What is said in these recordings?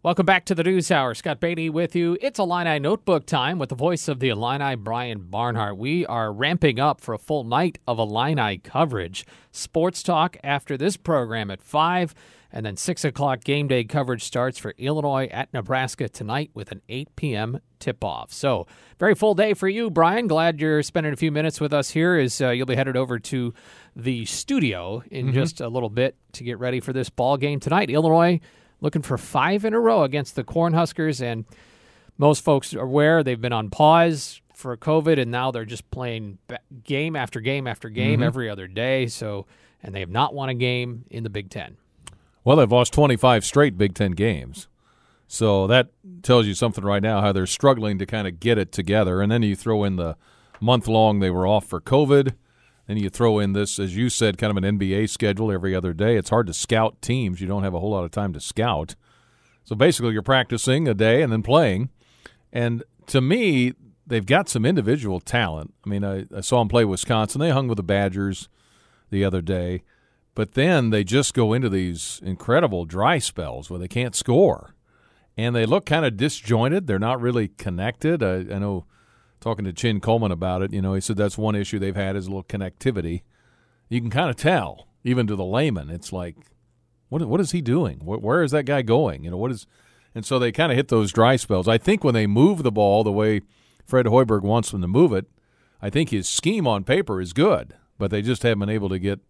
Welcome back to the News Hour. Scott Beatty with you. It's Illini Notebook time with the voice of the Illini, Brian Barnhart. We are ramping up for a full night of Illini coverage. Sports talk after this program at 5, and then 6 o'clock game day coverage starts for Illinois at Nebraska tonight with an 8 p.m. tip off. So, very full day for you, Brian. Glad you're spending a few minutes with us here as uh, you'll be headed over to the studio in mm-hmm. just a little bit to get ready for this ball game tonight. Illinois looking for five in a row against the Cornhuskers. And most folks are aware they've been on pause for COVID, and now they're just playing game after game after game mm-hmm. every other day. So, and they have not won a game in the Big Ten. Well, they've lost 25 straight Big Ten games. So that tells you something right now how they're struggling to kind of get it together. And then you throw in the month long they were off for COVID. Then you throw in this, as you said, kind of an NBA schedule every other day. It's hard to scout teams. You don't have a whole lot of time to scout. So basically, you're practicing a day and then playing. And to me, they've got some individual talent. I mean, I, I saw them play Wisconsin. They hung with the Badgers the other day. But then they just go into these incredible dry spells where they can't score. And they look kind of disjointed. They're not really connected. I, I know – talking to Chin Coleman about it, you know, he said that's one issue they've had is a little connectivity. You can kind of tell, even to the layman, it's like, what what is he doing? Where, where is that guy going? You know, what is, and so they kind of hit those dry spells. I think when they move the ball the way Fred Hoiberg wants them to move it, I think his scheme on paper is good, but they just haven't been able to get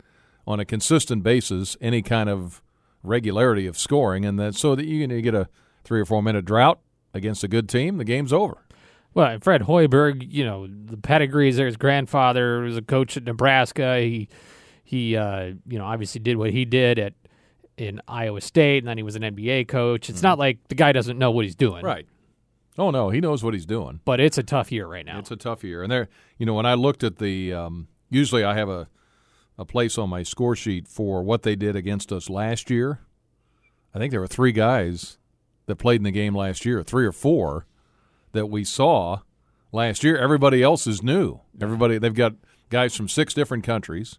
on a consistent basis any kind of regularity of scoring, and that so that you, you get a three or four minute drought against a good team, the game's over. Well, Fred Hoiberg, you know, the pedigree is there. His grandfather was a coach at Nebraska. He, he, uh, you know, obviously did what he did at in Iowa State, and then he was an NBA coach. It's mm-hmm. not like the guy doesn't know what he's doing, right? Oh no, he knows what he's doing. But it's a tough year right now. It's a tough year, and there, you know, when I looked at the, um, usually I have a a place on my score sheet for what they did against us last year. I think there were three guys that played in the game last year, three or four that we saw last year. Everybody else is new. Everybody they've got guys from six different countries,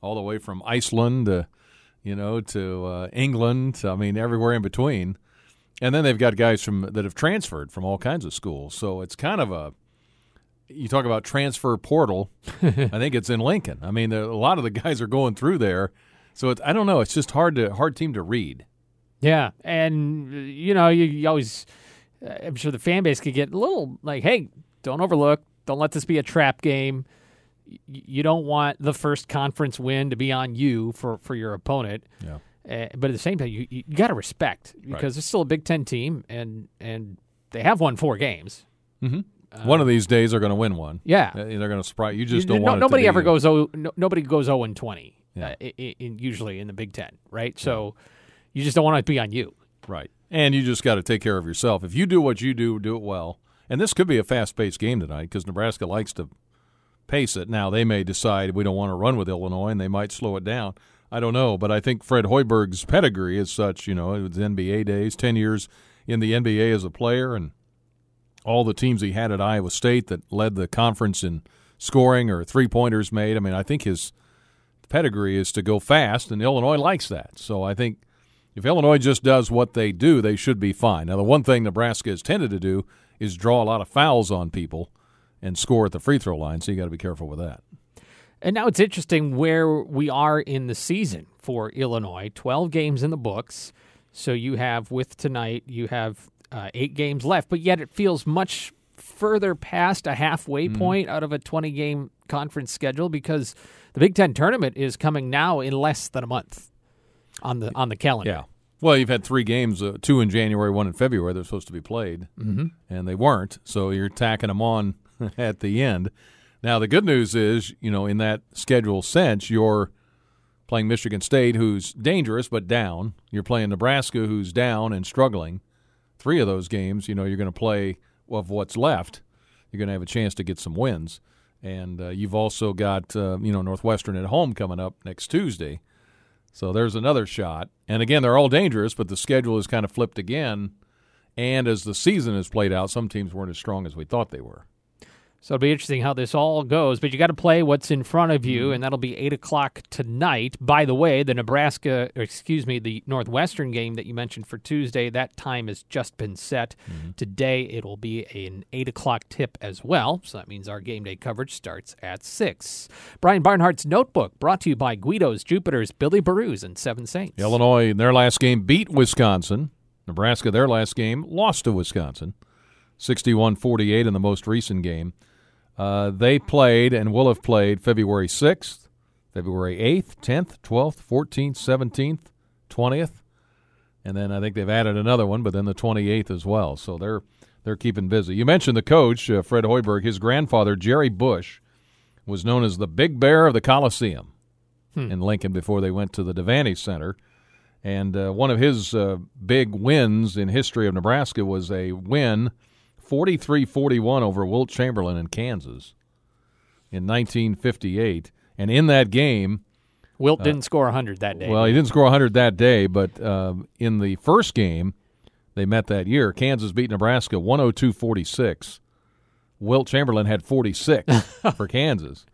all the way from Iceland to you know to uh, England. I mean, everywhere in between. And then they've got guys from that have transferred from all kinds of schools. So it's kind of a you talk about transfer portal. I think it's in Lincoln. I mean, a lot of the guys are going through there. So I don't know. It's just hard to hard team to read. Yeah, and you know you, you always I'm sure the fan base could get a little like, hey, don't overlook, don't let this be a trap game. You don't want the first conference win to be on you for, for your opponent. Yeah. Uh, but at the same time, you, you got to respect because right. it's still a Big Ten team, and and they have won four games. Mm-hmm. Uh, one of these days they're going to win one. Yeah, they're going to surprise you. Just don't no, want nobody ever goes oh no, nobody goes zero and twenty. Yeah. Uh, in, in, usually in the Big Ten, right? So you just don't want it to be on you. Right. And you just got to take care of yourself. If you do what you do, do it well. And this could be a fast paced game tonight because Nebraska likes to pace it. Now, they may decide we don't want to run with Illinois and they might slow it down. I don't know. But I think Fred Hoiberg's pedigree is such, you know, was NBA days, 10 years in the NBA as a player, and all the teams he had at Iowa State that led the conference in scoring or three pointers made. I mean, I think his pedigree is to go fast, and Illinois likes that. So I think if Illinois just does what they do, they should be fine. Now, the one thing Nebraska has tended to do is draw a lot of fouls on people and score at the free throw line, so you got to be careful with that. And now it's interesting where we are in the season for Illinois. 12 games in the books. So you have, with tonight, you have uh, eight games left, but yet it feels much further past a halfway mm. point out of a 20 game conference schedule because the Big Ten tournament is coming now in less than a month on the on the calendar. Yeah. Well, you've had three games, uh, two in January, one in February. They're supposed to be played, mm-hmm. and they weren't. So you're tacking them on at the end. Now the good news is, you know, in that schedule sense, you're playing Michigan State, who's dangerous but down. You're playing Nebraska, who's down and struggling. Three of those games, you know, you're going to play of what's left. You're going to have a chance to get some wins, and uh, you've also got uh, you know Northwestern at home coming up next Tuesday. So there's another shot. And again, they're all dangerous, but the schedule is kind of flipped again. And as the season has played out, some teams weren't as strong as we thought they were. So it'll be interesting how this all goes. But you got to play what's in front of you, mm-hmm. and that'll be eight o'clock tonight. By the way, the Nebraska, or excuse me, the Northwestern game that you mentioned for Tuesday, that time has just been set. Mm-hmm. Today it'll be an eight o'clock tip as well. So that means our game day coverage starts at six. Brian Barnhart's notebook brought to you by Guido's, Jupiter's, Billy Baroo's, and Seven Saints. Illinois in their last game beat Wisconsin. Nebraska, their last game, lost to Wisconsin, 61 48 in the most recent game. Uh, they played and will have played February 6th, February 8th, 10th, 12th, 14th, 17th, 20th. And then I think they've added another one, but then the 28th as well. So they're they're keeping busy. You mentioned the coach, uh, Fred Hoiberg. His grandfather, Jerry Bush, was known as the Big Bear of the Coliseum in Lincoln before they went to the Devaney Center. And uh, one of his uh, big wins in history of Nebraska was a win 43 41 over Wilt Chamberlain in Kansas in 1958. And in that game, Wilt didn't score 100 that day. Uh, well, he didn't score 100 that day, but um, in the first game they met that year, Kansas beat Nebraska 102 46. Wilt Chamberlain had 46 for Kansas.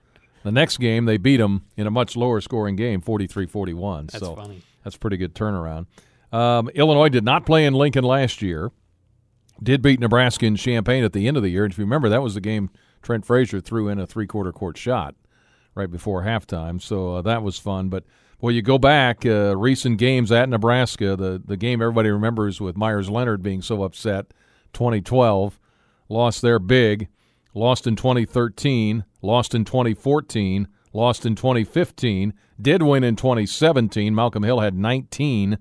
The next game, they beat them in a much lower scoring game, 43 41. That's So funny. that's a pretty good turnaround. Um, Illinois did not play in Lincoln last year. Did beat Nebraska in Champaign at the end of the year. And if you remember, that was the game Trent Frazier threw in a three quarter court shot right before halftime. So uh, that was fun. But well, you go back uh, recent games at Nebraska. The the game everybody remembers with Meyers Leonard being so upset. 2012 lost there big. Lost in 2013. Lost in 2014. Lost in 2015. Did win in 2017. Malcolm Hill had 19,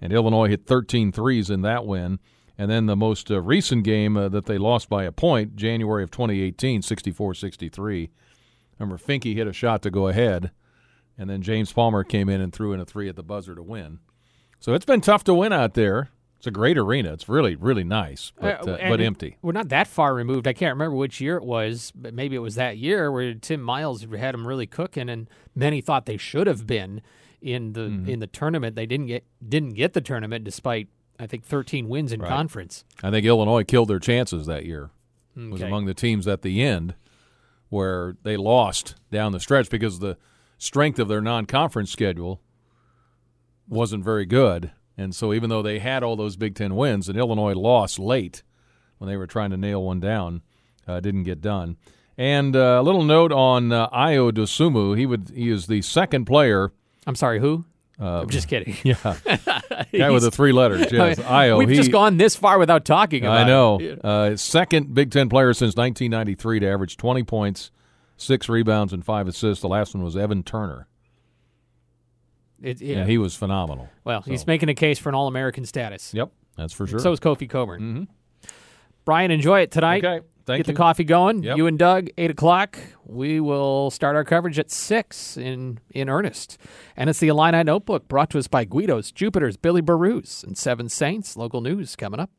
and Illinois hit 13 threes in that win. And then the most uh, recent game uh, that they lost by a point, January of 2018, 64 63. Remember, Finke hit a shot to go ahead, and then James Palmer came in and threw in a three at the buzzer to win. So it's been tough to win out there. It's a great arena. It's really, really nice, but, Uh, uh, but empty. We're not that far removed. I can't remember which year it was, but maybe it was that year where Tim Miles had them really cooking, and many thought they should have been in the Mm-hmm. in the tournament. They didn't get didn't get the tournament despite I think 13 wins in Right. conference. I think Illinois killed their chances that year. Was among the teams at the end where they lost down the stretch because the strength of their non-conference schedule wasn't very good. And so even though they had all those Big Ten wins, and Illinois lost late when they were trying to nail one down, uh, didn't get done. And uh, a little note on uh, Ayo Dosunmu. He would he is the second player. I'm sorry, who? Uh, I'm just kidding. yeah, guy with the three letters. Yes, Ayo. We've he, just gone this far without talking about I know. Uh, second Big Ten player since 1993 to average 20 points, six rebounds, and five assists. The last one was Evan Turner, It- yeah. and he was phenomenal. well, he's making a case for an All American status. Yep, that's for sure. So is Kofi Cockburn. Brian, enjoy it tonight. okay, thank Get you. the coffee going. Yep. You and Doug, eight o'clock. We will start our coverage at six in in earnest. And it's the Illini Notebook brought to us by Guido's, Jupiter's, Billy Baroo's, and Seven Saints. Local news coming up.